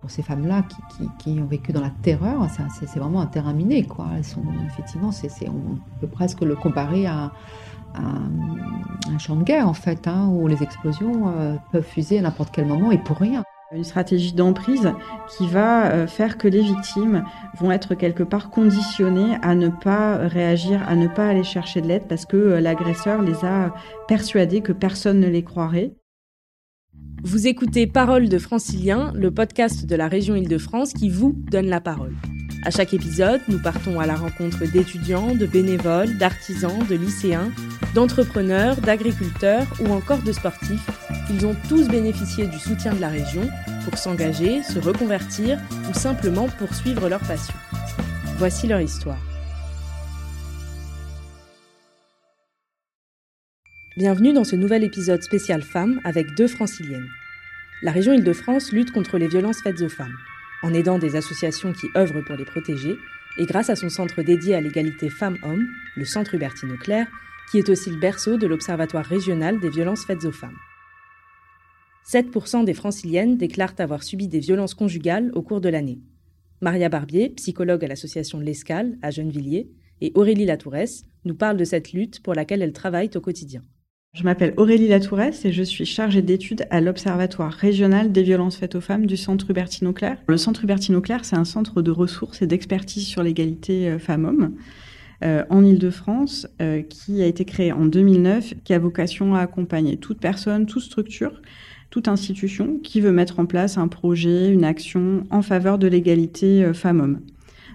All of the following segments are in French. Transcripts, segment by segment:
Pour ces femmes-là qui, ont vécu dans la terreur, c'est vraiment un terrain miné. Quoi. Elles sont, effectivement, on peut presque le comparer à, un champ de guerre, en fait, hein, où les explosions euh, peuvent fuser à n'importe quel moment et pour rien. Une stratégie d'emprise qui va euh, faire que les victimes vont être quelque part conditionnées à ne pas réagir, à ne pas aller chercher de l'aide parce que euh, l'agresseur les a persuadées que personne ne les croirait. Vous écoutez Parole de Francilien, le podcast de la région Île-de-France qui vous donne la parole. À chaque épisode, nous partons à la rencontre d'étudiants, de bénévoles, d'artisans, de lycéens, d'entrepreneurs, d'agriculteurs ou encore de sportifs. Ils ont tous bénéficié du soutien de la région pour s'engager, se reconvertir ou simplement poursuivre leur passion. Voici leur histoire. Bienvenue dans ce nouvel épisode spécial femmes avec deux franciliennes. La région Île-de-France lutte contre les violences faites aux femmes en aidant des associations qui œuvrent pour les protéger, et grâce à son centre dédié à l'égalité femmes-hommes, le Centre Hubertine Auclair, qui est aussi le berceau de l'Observatoire régional des violences faites aux femmes. 7% des franciliennes déclarent avoir subi des violences conjugales au cours de l'année. Maria Barbier, psychologue à l'association L'Escale à Gennevilliers, et Aurélie Latouresse nous parlent de cette lutte pour laquelle elles travaillent au quotidien. Je m'appelle Aurélie Latouresse et je suis chargée d'études à l'Observatoire régional des violences faites aux femmes du Centre Hubertine Auclair. Le Centre Hubertine Auclair, c'est un centre de ressources et d'expertise sur l'égalité euh, femmes-hommes euh, en Ile-de-France euh, qui a été créé en 2009, qui a vocation à accompagner toute personne, toute structure, toute institution qui veut mettre en place un projet, une action en faveur de l'égalité femmes-hommes.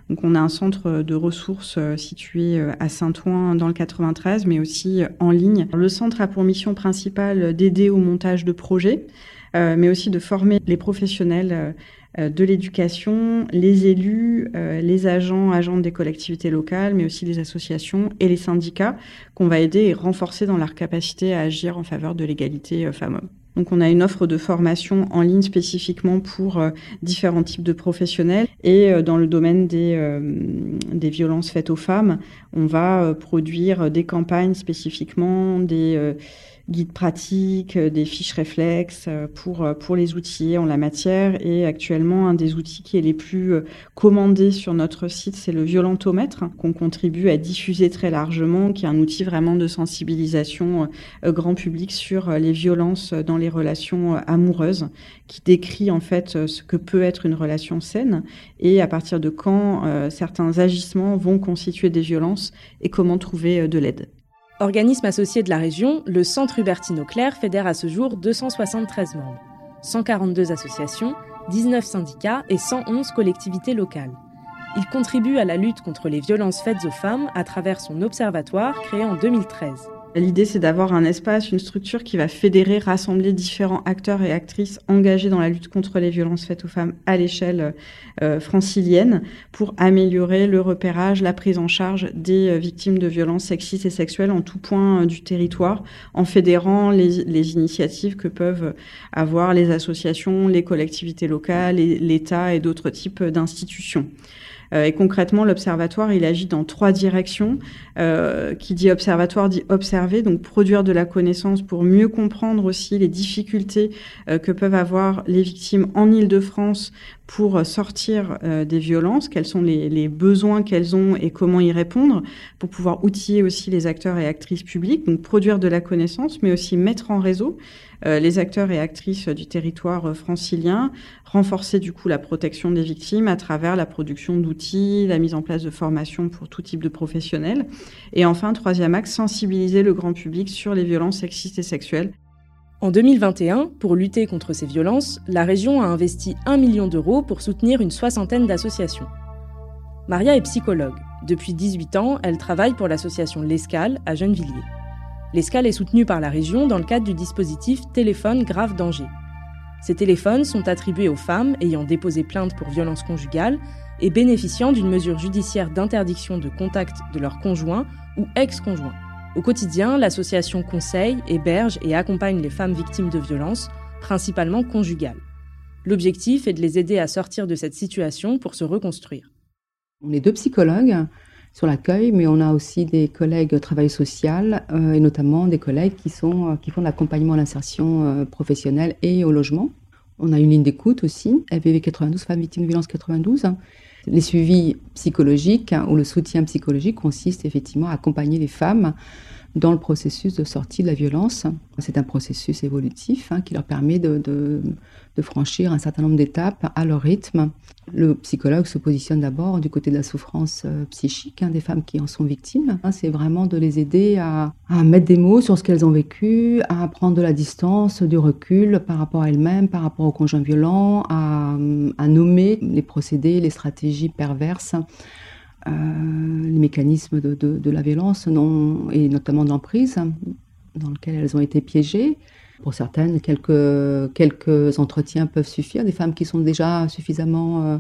Donc on a un centre de ressources euh, situé euh, à Saint-Ouen dans le 93, mais aussi euh, en ligne. Le centre a pour mission principale d'aider au montage de projets, mais aussi de former les professionnels de l'éducation, les élus, les agents, agents des collectivités locales, mais aussi les associations et les syndicats qu'on va aider et renforcer dans leur capacité à agir en faveur de l'égalité femmes-hommes. Donc on a une offre de formation en ligne spécifiquement pour euh, différents types de professionnels. Et euh, dans le domaine des, euh, des violences faites aux femmes, on va produire des campagnes spécifiquement, des guides pratiques, euh, des fiches réflexes euh, pour, euh, pour les outils en la matière. Et actuellement, un des outils qui est les plus commandés sur notre site, c'est le violentomètre, qu'on contribue à diffuser très largement, qui est un outil vraiment de sensibilisation grand public sur les violences dans les relations amoureuses, qui décrit en fait ce que peut être une relation saine et à partir de quand certains agissements vont constituer des violences et comment trouver de l'aide. Organisme associé de la région, le Centre Hubertine Auclair fédère à ce jour 273 membres, 142 associations, 19 syndicats et 111 collectivités locales. Il contribue à la lutte contre les violences faites aux femmes à travers son observatoire créé en 2013. L'idée, c'est d'avoir un espace, une structure qui va fédérer, rassembler différents acteurs et actrices engagés dans la lutte contre les violences faites aux femmes à l'échelle euh, francilienne pour améliorer le repérage, la prise en charge des euh, victimes de violences sexistes et sexuelles en tout point euh, du territoire, en fédérant les, les, initiatives que peuvent avoir les associations, les collectivités locales, l'État et d'autres types d'institutions. Euh, et concrètement, l'observatoire, il agit dans trois directions. Euh, qui dit observatoire dit observer, donc produire de la connaissance pour mieux comprendre aussi les difficultés euh, que peuvent avoir les victimes en Île-de-France pour sortir des violences, quels sont les, besoins qu'elles ont et comment y répondre, pour pouvoir outiller aussi les acteurs et actrices publiques, donc produire de la connaissance, mais aussi mettre en réseau les acteurs et actrices du territoire euh, francilien, renforcer du coup la protection des victimes à travers la production d'outils, la mise en place de formations pour tout type de professionnels. Et enfin, troisième axe, sensibiliser le grand public sur les violences sexistes et sexuelles. En 2021, pour lutter contre ces violences, la région a investi 1 million d'euros pour soutenir une soixantaine d'associations. Maria est psychologue. Depuis 18 ans, elle travaille pour l'association L'Escale à Gennevilliers. L'escale est soutenue par la région dans le cadre du dispositif Téléphone grave danger. Ces téléphones sont attribués aux femmes ayant déposé plainte pour violence conjugale et bénéficiant d'une mesure judiciaire d'interdiction de contact de leur conjoint ou ex-conjoint. Au quotidien, l'association conseille, héberge et accompagne les femmes victimes de violences, principalement conjugales. L'objectif est de les aider à sortir de cette situation pour se reconstruire. On est deux psychologues sur l'accueil, mais on a aussi des collègues travail social euh, et notamment des collègues qui, sont, euh, qui font de l'accompagnement à l'insertion euh, professionnelle et au logement. On a une ligne d'écoute aussi, LVV 92, Femmes Victimes de Violence 92. Les suivis psychologiques hein, ou le soutien psychologique consiste effectivement à accompagner les femmes dans le processus de sortie de la violence. C'est un processus évolutif hein, qui leur permet de, franchir un certain nombre d'étapes à leur rythme. Le psychologue se positionne d'abord du côté de la souffrance euh, psychique hein, des femmes qui en sont victimes. Hein, c'est vraiment de les aider à, mettre des mots sur ce qu'elles ont vécu, à prendre de la distance, du recul par rapport à elles-mêmes, par rapport aux conjoints violents, à, à nommer les procédés, les stratégies perverses euh, les mécanismes de, de, la violence non, et notamment d'emprise dans lequel elles ont été piégées. Pour certaines, quelques, quelques entretiens peuvent suffire. Des femmes qui sont déjà suffisamment, euh,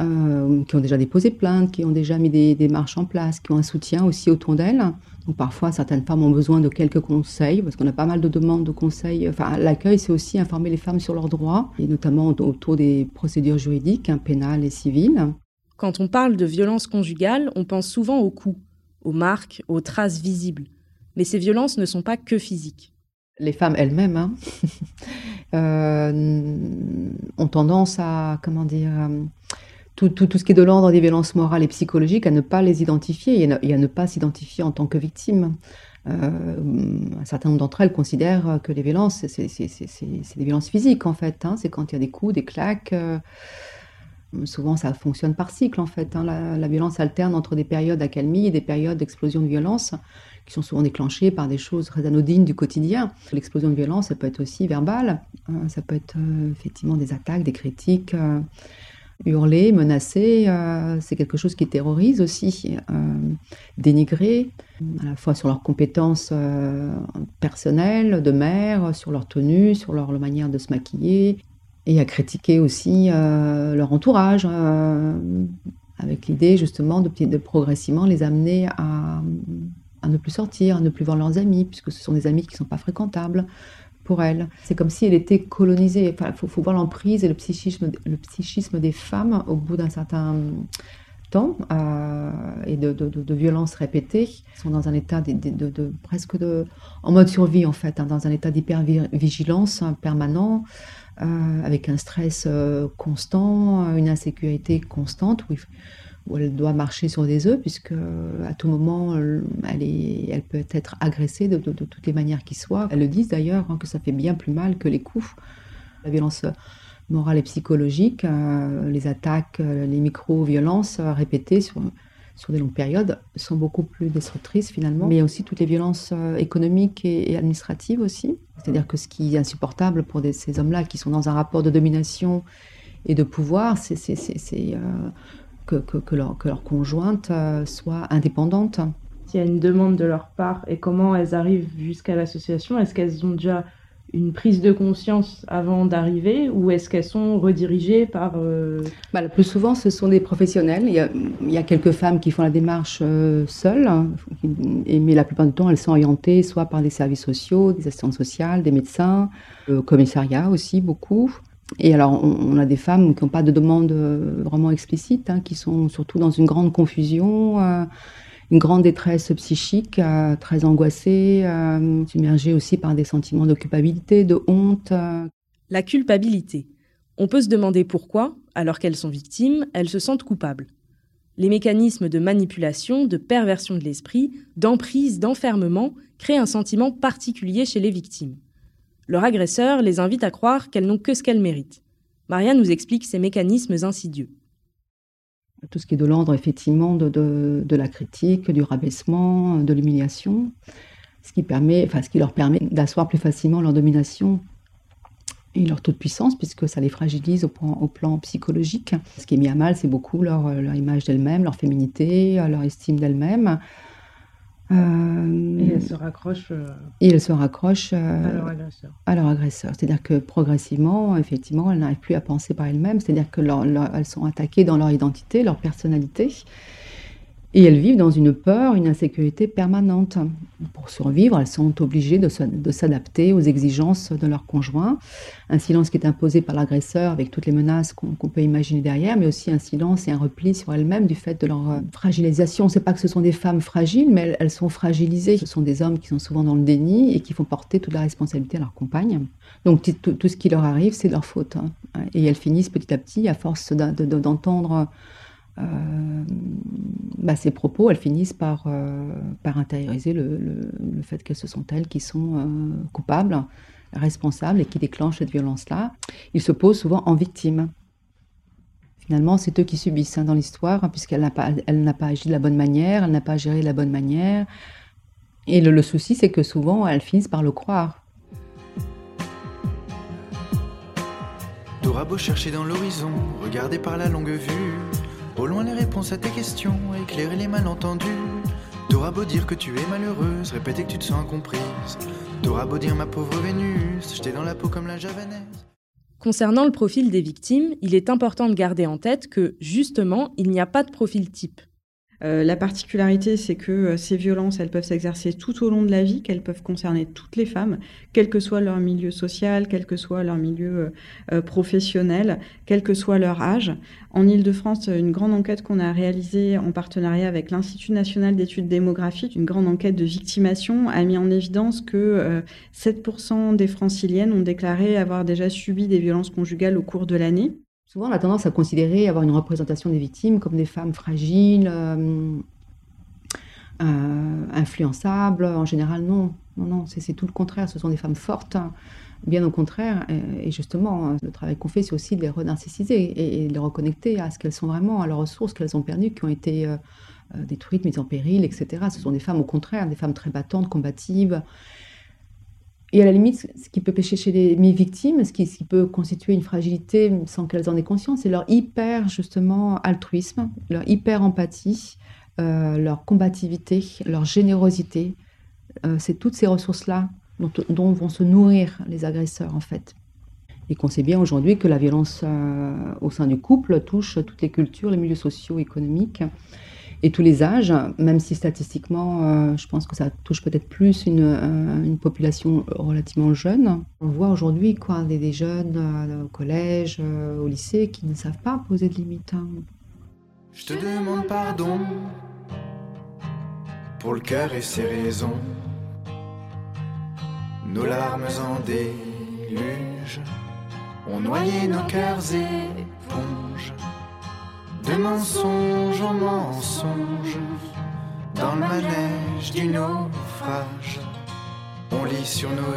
euh, qui ont déjà déposé plainte, qui ont déjà mis des, des, marches en place, qui ont un soutien aussi autour d'elles. Donc parfois, certaines femmes ont besoin de quelques conseils, parce qu'on a pas mal de demandes de conseils. Enfin, l'accueil, c'est aussi informer les femmes sur leurs droits, et notamment autour des procédures juridiques, hein, pénales et civiles. Quand on parle de violence conjugale, on pense souvent aux coups, aux marques, aux traces visibles. Mais ces violences ne sont pas que physiques. Les femmes elles-mêmes hein, euh, ont tendance à, comment dire, euh, tout, ce qui est de l'ordre des violences morales et psychologiques, à ne pas les identifier et à ne, pas s'identifier en tant que victime. Euh, un certain nombre d'entre elles considèrent que les violences, c'est des violences physiques en fait. Hein. c'est quand il y a des coups, des claques. Souvent, ça fonctionne par cycle, en fait. Hein. La, violence alterne entre des périodes d'accalmie et des périodes d'explosion de violence, qui sont souvent déclenchées par des choses très anodines du quotidien. L'explosion de violence, ça peut être aussi verbale, hein. ça peut être euh, effectivement des attaques, des critiques, euh, hurler, menacer. Euh, c'est quelque chose qui terrorise aussi, dénigrer, à la fois sur leurs compétences personnelles de mère, sur leur tenue, sur leur manière de se maquiller, et à critiquer aussi euh, leur entourage, euh, avec l'idée justement de, progressivement les amener à, ne plus sortir, à ne plus voir leurs amis, puisque ce sont des amis qui ne sont pas fréquentables pour elles. C'est comme si elle était colonisée. Il faut, voir l'emprise et le psychisme, des femmes au bout d'un certain temps euh, et de, violences répétées. Elles sont dans un état de, presque en mode survie en fait, hein, dans un état d'hypervigilance permanent. Euh, avec un stress euh, constant, une insécurité constante, où, elle doit marcher sur des œufs, puisque euh, à tout moment, elle, peut être agressée de, toutes les manières qui soient. Elles le disent d'ailleurs, hein, que ça fait bien plus mal que les coups. La violence morale et psychologique, les attaques, les micro-violences répétées sur des longues périodes sont beaucoup plus destructrices finalement. Mais il y a aussi toutes les violences euh, économiques et, administratives aussi. C'est-à-dire que ce qui est insupportable pour ces hommes-là qui sont dans un rapport de domination et de pouvoir, c'est euh, que, que, leur, que, leur, conjointe euh, soit indépendante. S'il y a une demande de leur part et comment elles arrivent jusqu'à l'association, est-ce qu'elles ont déjà une prise de conscience avant d'arriver ou est-ce qu'elles sont redirigées par... Euh, bah, le plus souvent, ce sont des professionnels. Il y a, quelques femmes qui font la démarche euh, seules, hein, mais la plupart du temps, elles sont orientées soit par des services sociaux, des assistantes sociales, des médecins, le commissariat aussi, beaucoup. Et alors, on, a des femmes qui n'ont pas de demande euh, vraiment explicite, hein, qui sont surtout dans une grande confusion une grande détresse psychique, euh, très angoissée, euh, submergée aussi par des sentiments de culpabilité, de honte. La culpabilité. On peut se demander pourquoi, alors qu'elles sont victimes, elles se sentent coupables. Les mécanismes de manipulation, de perversion de l'esprit, d'emprise, d'enfermement créent un sentiment particulier chez les victimes. Leur agresseur les invite à croire qu'elles n'ont que ce qu'elles méritent. Maria nous explique ces mécanismes insidieux tout ce qui est de l'ordre effectivement de, de, la critique, du rabaissement, de l'humiliation, ce qui, permet, enfin, ce qui leur permet d'asseoir plus facilement leur domination et leur taux de puissance, puisque ça les fragilise au plan, au plan psychologique. Ce qui est mis à mal, c'est beaucoup leur, leur image d'elles-mêmes, leur féminité, leur estime d'elles-mêmes. Euh, et elle se raccroche. Euh, et elle se raccroche euh, à leur agresseur. À leur agresseur. C'est-à-dire que progressivement, effectivement, elles n'arrivent plus à penser par elles-mêmes. C'est-à-dire que leur, elles sont attaquées dans leur identité, leur personnalité. Et elles vivent dans une peur, une insécurité permanente. Pour survivre, elles sont obligées de s'adapter aux exigences de leur conjoint. Un silence qui est imposé par l'agresseur avec toutes les menaces qu'on peut imaginer derrière, mais aussi un silence et un repli sur elles-mêmes du fait de leur euh, fragilisation. Sait pas que ce sont des femmes fragiles, mais elles sont fragilisées. Ce sont des hommes qui sont souvent dans le déni et qui font porter toute la responsabilité à leur compagne. Donc tout, ce qui leur arrive, c'est leur faute. Hein. Et elles finissent petit à petit, à force d'entendre... Euh, bah, ces propos, elles finissent par, euh, par intérioriser le, le, fait que ce sont elles qui sont euh, coupables, responsables et qui déclenchent cette violence-là. Ils se posent souvent en victime. Finalement, c'est eux qui subissent hein, dans l'histoire, hein, puisqu'elle n'a pas, pas agi de la bonne manière, elle n'a pas géré de la bonne manière. Et le, souci, c'est que souvent, elles finissent par le croire. T'auras beau dans l'horizon, regarder par la longue vue, au loin les réponses à tes questions, éclairer les malentendus. T'auras beau dire que tu es malheureuse, répéter que tu te sens incomprise. T'auras beau dire ma pauvre Vénus, j'étais dans la peau comme la javanaise. Concernant le profil des victimes, il est important de garder en tête que, justement, il n'y a pas de profil type. Euh, la particularité, c'est que euh, ces violences, elles peuvent s'exercer tout au long de la vie, qu'elles peuvent concerner toutes les femmes, quel que soit leur milieu social, quel que soit leur milieu euh, professionnel, quel que soit leur âge. En Ile-de-France, une grande enquête qu'on a réalisée en partenariat avec l'Institut national d'études démographiques, une grande enquête de victimation, a mis en évidence que 7% des franciliennes ont déclaré avoir déjà subi des violences conjugales au cours de l'année. Souvent, on a tendance à considérer avoir une représentation des victimes comme des femmes fragiles, euh, euh, influençables. En général, non. Non, non, c'est tout le contraire. Ce sont des femmes fortes, bien au contraire. Et, justement, le travail qu'on fait, c'est aussi de les renarcissiser et, de les reconnecter à ce qu'elles sont vraiment, à leurs ressources qu'elles ont perdues, qui ont été euh, détruites, mises en péril, etc. Ce sont des femmes, au contraire, des femmes très battantes, combatives, et à la limite, ce qui peut pêcher chez les, mes victimes, ce qui, peut constituer une fragilité sans qu'elles en aient conscience, c'est leur hyper, justement, altruisme, leur hyper empathie, euh, leur combativité, leur générosité. Euh, c'est toutes ces ressources-là dont, dont, vont se nourrir les agresseurs, en fait. Et qu'on sait bien aujourd'hui que la violence euh, au sein du couple touche toutes les cultures, les milieux sociaux, économiques et tous les âges, même si statistiquement, euh, je pense que ça touche peut-être plus une, euh, une, population relativement jeune. On voit aujourd'hui quoi, des, des jeunes euh, au collège, au lycée, qui ne savent pas poser de limites. Hein. Je te demande pardon pour le cœur et ses raisons. Nos larmes en déluge ont noyé nos cœurs éponges. De mensonge en mensonge, dans le manège du naufrage, on lit sur nos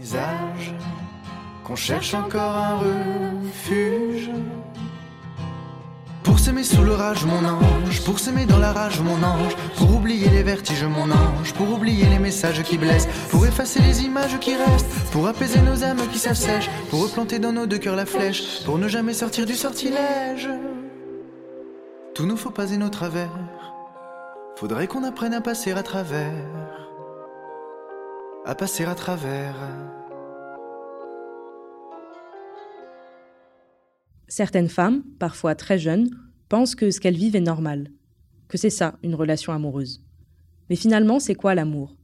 visages qu'on cherche encore un refuge. Pour s'aimer sous l'orage, mon ange, pour s'aimer dans la rage, mon ange, pour oublier les vertiges, mon ange, pour oublier les messages qui blessent, pour effacer les images qui restent, pour apaiser nos âmes qui s'assèchent, pour replanter dans nos deux cœurs la flèche, pour ne jamais sortir du sortilège. Tout nous faut passer nos travers. Faudrait qu'on apprenne à passer à travers. À passer à travers. Certaines femmes, parfois très jeunes, pensent que ce qu'elles vivent est normal, que c'est ça, une relation amoureuse. Mais finalement, c'est quoi l'amour?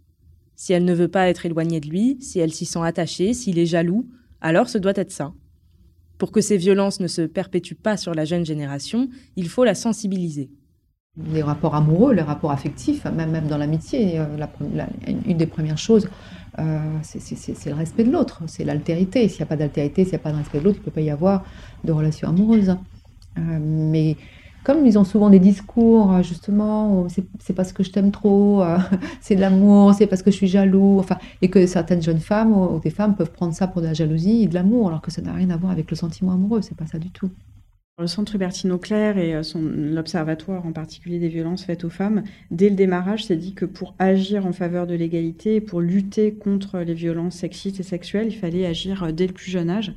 Si elle ne veut pas être éloignée de lui, si elle s'y sent attachée, s'il est jaloux, alors ce doit être ça. Pour que ces violences ne se perpétuent pas sur la jeune génération, il faut la sensibiliser. Les rapports amoureux, les rapports affectifs, même, même dans l'amitié, euh, une des premières choses, euh, c'est le respect de l'autre, c'est l'altérité. S'il n'y a pas d'altérité, s'il n'y a pas de respect de l'autre, il ne peut pas y avoir de relation amoureuse. Euh, mais comme ils ont souvent des discours, euh, justement, c'est parce que je t'aime trop, euh, c'est de l'amour, c'est parce que je suis jaloux, enfin, et que certaines jeunes femmes ou des femmes peuvent prendre ça pour de la jalousie et de l'amour, alors que ça n'a rien à voir avec le sentiment amoureux, c'est pas ça du tout. Le Centre Hubertine Auclair et euh, l'Observatoire en particulier des violences faites aux femmes, dès le démarrage, s'est dit que pour agir en faveur de l'égalité, pour lutter contre les violences sexistes et sexuelles, il fallait agir dès le plus jeune âge.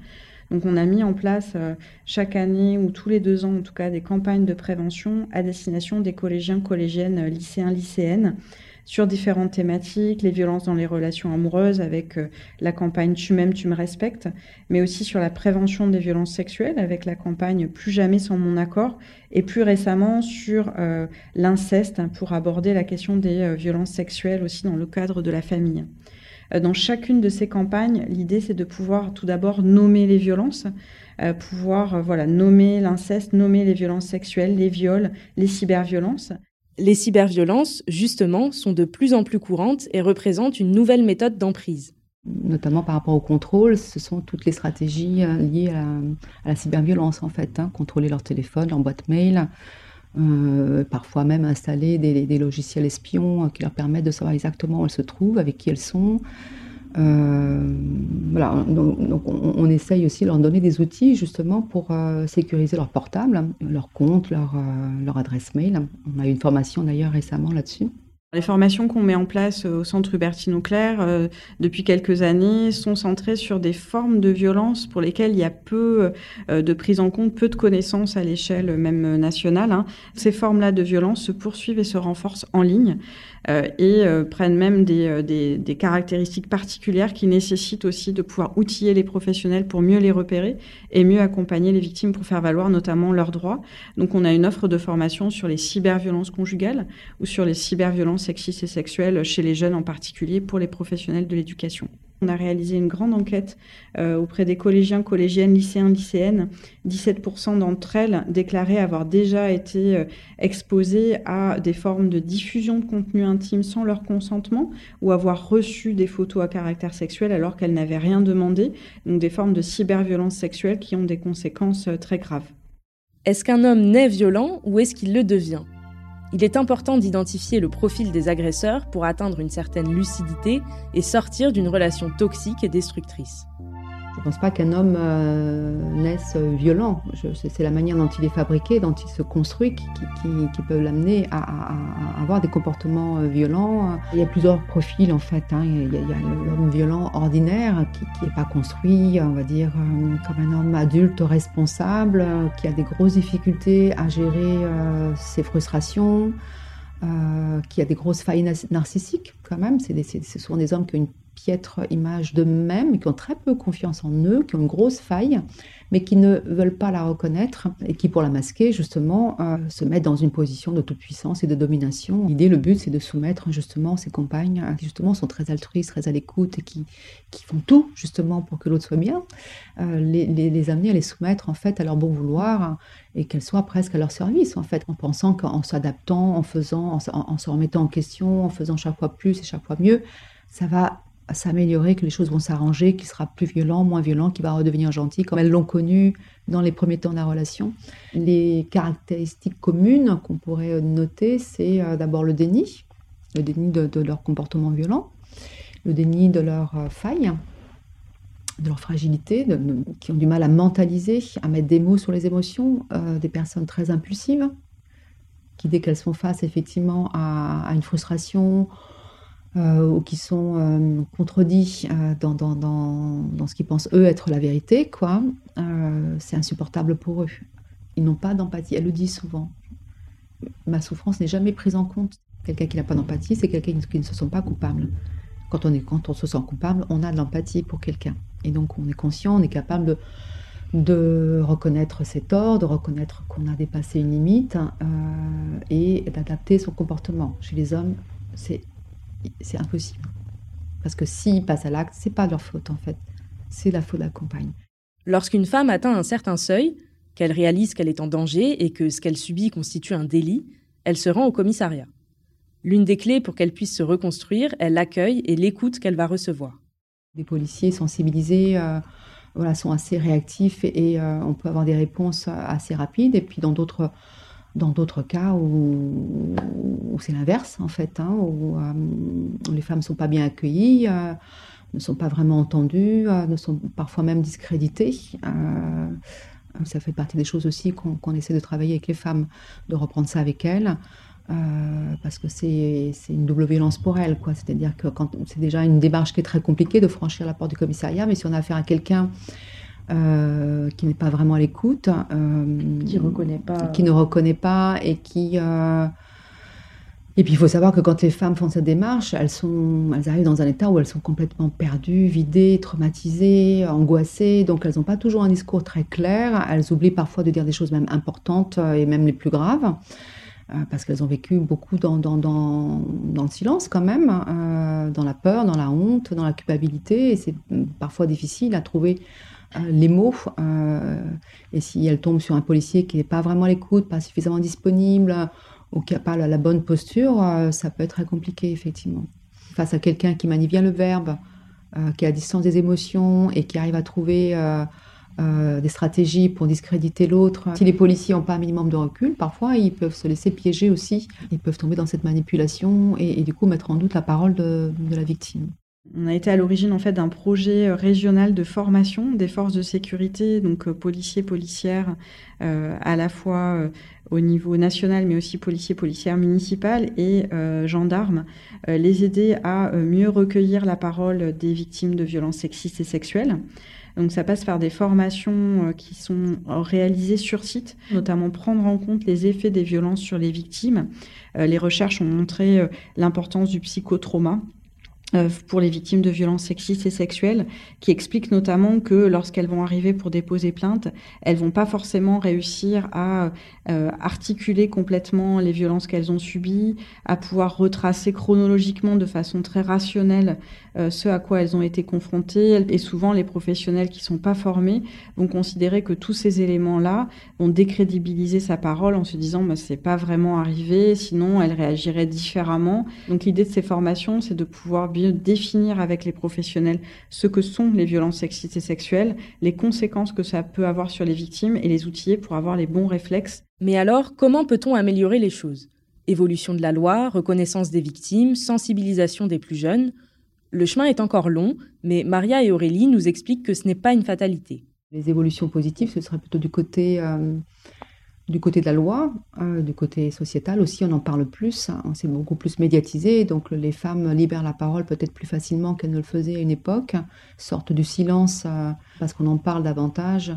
Donc on a mis en place euh, chaque année ou tous les deux ans en tout cas des campagnes de prévention à destination des collégiens, collégiennes, euh, lycéens, lycéennes. sur différentes thématiques, les violences dans les relations amoureuses avec la campagne Tu m'aimes, tu me respectes, mais aussi sur la prévention des violences sexuelles avec la campagne Plus jamais sans mon accord, et plus récemment sur l'inceste hein, pour aborder la question des violences sexuelles aussi dans le cadre de la famille. Dans chacune de ces campagnes, l'idée c'est de pouvoir tout d'abord nommer les violences, euh, pouvoir euh, voilà, nommer l'inceste, nommer les violences sexuelles, les viols, les cyberviolences. Les cyberviolences, justement, sont de plus en plus courantes et représentent une nouvelle méthode d'emprise. Notamment par rapport au contrôle, ce sont toutes les stratégies euh, liées à la, cyberviolence, en fait. Hein. contrôler leur téléphone, leur boîte mail, parfois même installer des, logiciels espions qui leur permettent de savoir exactement où elles se trouvent, avec qui elles sont. Euh, voilà, donc, on, essaye aussi de leur donner des outils justement pour euh, sécuriser leur portable, leur compte, leur, euh, leur adresse mail. On a eu une formation d'ailleurs récemment là-dessus. Les formations qu'on met en place au centre Hubertine Auclair euh, depuis quelques années sont centrées sur des formes de violence pour lesquelles il y a peu euh, de prise en compte, peu de connaissances à l'échelle même nationale. Hein. Ces formes-là de violence se poursuivent et se renforcent en ligne euh, et prennent même des, des, des, caractéristiques particulières qui nécessitent aussi de pouvoir outiller les professionnels pour mieux les repérer et mieux accompagner les victimes pour faire valoir notamment leurs droits. Donc on a une offre de formation sur les cyberviolences conjugales ou sur les cyberviolences sexistes et sexuelles chez les jeunes en particulier pour les professionnels de l'éducation. On a réalisé une grande enquête euh, auprès des collégiens, collégiennes, lycéens, lycéennes. 17% d'entre elles déclaraient avoir déjà été euh, exposées à des formes de diffusion de contenu intime sans leur consentement ou avoir reçu des photos à caractère sexuel alors qu'elles n'avaient rien demandé. Donc des formes de cyberviolence sexuelle qui ont des conséquences euh, très graves. Est-ce qu'un homme naît violent ou est-ce qu'il le devient? Il est important d'identifier le profil des agresseurs pour atteindre une certaine lucidité et sortir d'une relation toxique et destructrice. Je ne pense pas qu'un homme euh, naisse violent. C'est la manière dont il est fabriqué, dont il se construit, qui, peut l'amener à, avoir des comportements euh, violents. Il y a plusieurs profils en fait. Hein. Il y a, l'homme violent ordinaire qui n'est pas construit, on va dire, euh, comme un homme adulte responsable, qui a des grosses difficultés à gérer ses frustrations. qui a des grosses failles narcissiques quand même. C'est ce sont des hommes qui ont une piètre image d'eux-mêmes, qui ont très peu confiance en eux, qui ont une grosse faille, mais qui ne veulent pas la reconnaître et qui, pour la masquer, justement, euh, se mettent dans une position de toute puissance et de domination. L'idée, le but, c'est de soumettre justement ces compagnes qui, justement, sont très altruistes, très à l'écoute et qui, qui font tout, justement, pour que l'autre soit bien, euh, les, amener à les soumettre, en fait, à leur bon vouloir et qu'elles soient presque à leur service, en fait, en pensant qu'en s'adaptant, en faisant, en se remettant en question, en faisant chaque fois plus et chaque fois mieux, ça va s'améliorer, que les choses vont s'arranger, qu'il sera plus violent, moins violent, qu'il va redevenir gentil, comme elles l'ont connu dans les premiers temps de la relation. Les caractéristiques communes qu'on pourrait noter, c'est euh, d'abord le déni, le déni de, leur comportement violent, le déni de leurs euh, failles, de leur fragilité, qui ont du mal à mentaliser, à mettre des mots sur les émotions, euh, des personnes très impulsives, qui dès qu'elles sont face effectivement à une frustration, euh, ou qui sont euh, contredits euh, dans, dans, dans, ce qu'ils pensent eux être la vérité, quoi, c'est insupportable pour eux. Ils n'ont pas d'empathie. Elle le dit souvent. Ma souffrance n'est jamais prise en compte. Quelqu'un qui n'a pas d'empathie, c'est quelqu'un qui ne se sent pas coupable. Quand on, est, quand on se sent coupable, on a de l'empathie pour quelqu'un. Et donc on est conscient, on est capable de, de reconnaître ses torts, de reconnaître qu'on a dépassé une limite et d'adapter son comportement. Chez les hommes, c'est c'est impossible. Parce que s'ils passent à l'acte, c'est pas leur faute en fait, c'est la faute de la compagne. Lorsqu'une femme atteint un certain seuil, qu'elle réalise qu'elle est en danger et que ce qu'elle subit constitue un délit, elle se rend au commissariat. L'une des clés pour qu'elle puisse se reconstruire est l'accueil et l'écoute qu'elle va recevoir. Les policiers sensibilisés euh, voilà, sont assez réactifs et, euh, on peut avoir des réponses assez rapides. Et puis dans d'autres dans d'autres cas où, c'est l'inverse, en fait, hein, où, euh, les femmes ne sont pas bien accueillies, euh, ne sont pas vraiment entendues, euh, ne sont parfois même discréditées. ça fait partie des choses aussi qu'on essaie de travailler avec les femmes, de reprendre ça avec elles. parce que c'est une double violence pour elles. C'est-à-dire que c'est déjà une démarche qui est très compliquée de franchir la porte du commissariat, mais si on a affaire à quelqu'un euh, qui n'est pas vraiment à l'écoute, euh, qui reconnaît pas, qui ne reconnaît pas et qui euh, Et puis il faut savoir que quand les femmes font cette démarche, elles, sont, elles arrivent dans un état où elles sont complètement perdues, vidées, traumatisées, angoissées. Donc elles n'ont pas toujours un discours très clair. Elles oublient parfois de dire des choses même importantes et même les plus graves. Parce qu'elles ont vécu beaucoup dans, dans, dans, dans, le silence quand même, euh, dans la peur, dans la honte, dans la culpabilité. Et c'est parfois difficile à trouver les mots. et si elles tombent sur un policier qui n'est pas vraiment à l'écoute, pas suffisamment disponible, ou qui n'a pas la, bonne posture, euh, ça peut être très compliqué, effectivement. Face à quelqu'un qui manie bien le verbe, euh, qui à distance des émotions et qui arrive à trouver euh, des stratégies pour discréditer l'autre. Si les policiers n'ont pas un minimum de recul, parfois ils peuvent se laisser piéger aussi. Ils peuvent tomber dans cette manipulation et, du coup mettre en doute la parole de la victime. On a été à l'origine en fait d'un projet euh, régional de formation des forces de sécurité, donc euh, policiers, policières, euh, à la fois au niveau national, mais aussi policiers, policières municipales et gendarmes, les aider à mieux recueillir la parole des victimes de violences sexistes et sexuelles. Donc ça passe par des formations qui sont réalisées sur site, notamment prendre en compte les effets des violences sur les victimes. les recherches ont montré l'importance du psychotrauma pour les victimes de violences sexistes et sexuelles, qui explique notamment que lorsqu'elles vont arriver pour déposer plainte, elles vont pas forcément réussir à euh, articuler complètement les violences qu'elles ont subies, à pouvoir retracer chronologiquement de façon très rationnelle euh, ce à quoi elles ont été confrontées. Et souvent, les professionnels qui sont pas formés vont considérer que tous ces éléments-là vont décrédibiliser sa parole en se disant bah, c'est pas vraiment arrivé, sinon elle réagirait différemment. Donc l'idée de ces formations, c'est de pouvoir définir avec les professionnels ce que sont les violences sexistes et sexuelles, les conséquences que ça peut avoir sur les victimes et les outiller pour avoir les bons réflexes. Mais alors, comment peut-on améliorer les choses? Évolution de la loi, reconnaissance des victimes, sensibilisation des plus jeunes. Le chemin est encore long, mais Maria et Aurélie nous expliquent que ce n'est pas une fatalité. Les évolutions positives, ce serait plutôt du côté euh, du côté de la loi, euh, du côté sociétal aussi, on en parle plus, on hein, s'est beaucoup plus médiatisé, donc les femmes libèrent la parole peut-être plus facilement qu'elles ne le faisaient à une époque, sortent du silence euh, parce qu'on en parle davantage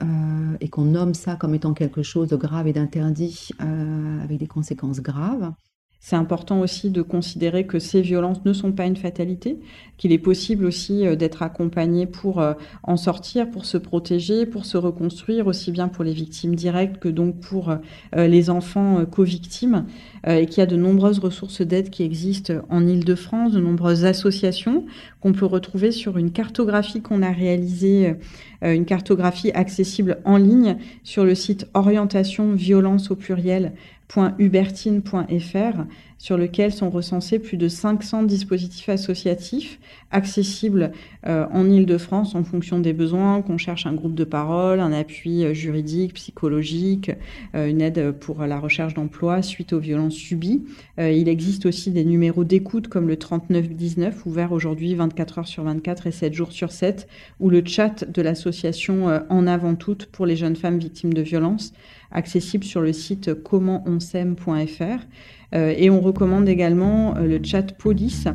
euh, et qu'on nomme ça comme étant quelque chose de grave et d'interdit avec des conséquences graves. C'est important aussi de considérer que ces violences ne sont pas une fatalité, qu'il est possible aussi euh, d'être accompagné pour euh, en sortir, pour se protéger, pour se reconstruire, aussi bien pour les victimes directes que donc pour euh, les enfants co-victimes, et qu'il y a de nombreuses ressources d'aide qui existent en Ile-de-France, de nombreuses associations qu'on peut retrouver sur une cartographie qu'on a réalisée, une cartographie accessible en ligne sur le site orientation violence au pluriel .hubertine.fr sur lequel sont recensés plus de 500 dispositifs associatifs accessibles euh, en Ile-de-France en fonction des besoins, qu'on cherche un groupe de parole, un appui euh, juridique, psychologique, euh, une aide pour la recherche d'emploi suite aux violences subies. il existe aussi des numéros d'écoute comme le 3919 ouvert aujourd'hui 24 heures sur 24 et 7 jours sur 7 ou le chat de l'association En avant toute pour les jeunes femmes victimes de violences accessible sur le site commentonsaime.fr. Euh, et on recommande également euh, le chat police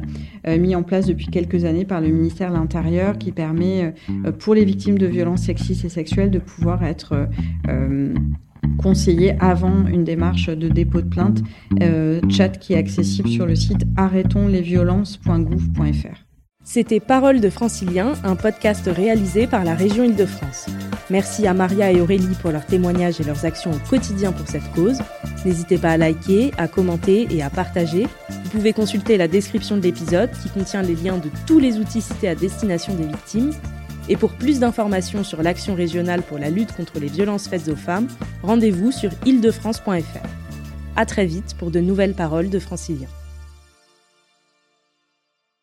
euh, mis en place depuis quelques années par le ministère de l'Intérieur qui permet pour les victimes de violences sexistes et sexuelles de pouvoir être conseillées avant une démarche de dépôt de plainte. chat qui est accessible sur le site arrêtonslesviolences.gouv.fr. C'était Parole de Francilien, un podcast réalisé par la région Île-de-France. Merci à Maria et Aurélie pour leurs témoignages et leurs actions au quotidien pour cette cause. N'hésitez pas à liker, à commenter et à partager. Vous pouvez consulter la description de l'épisode qui contient les liens de tous les outils cités à destination des victimes. Et pour plus d'informations sur l'action régionale pour la lutte contre les violences faites aux femmes, rendez-vous sur île-de-france.fr. À très vite pour de nouvelles paroles de Francilien.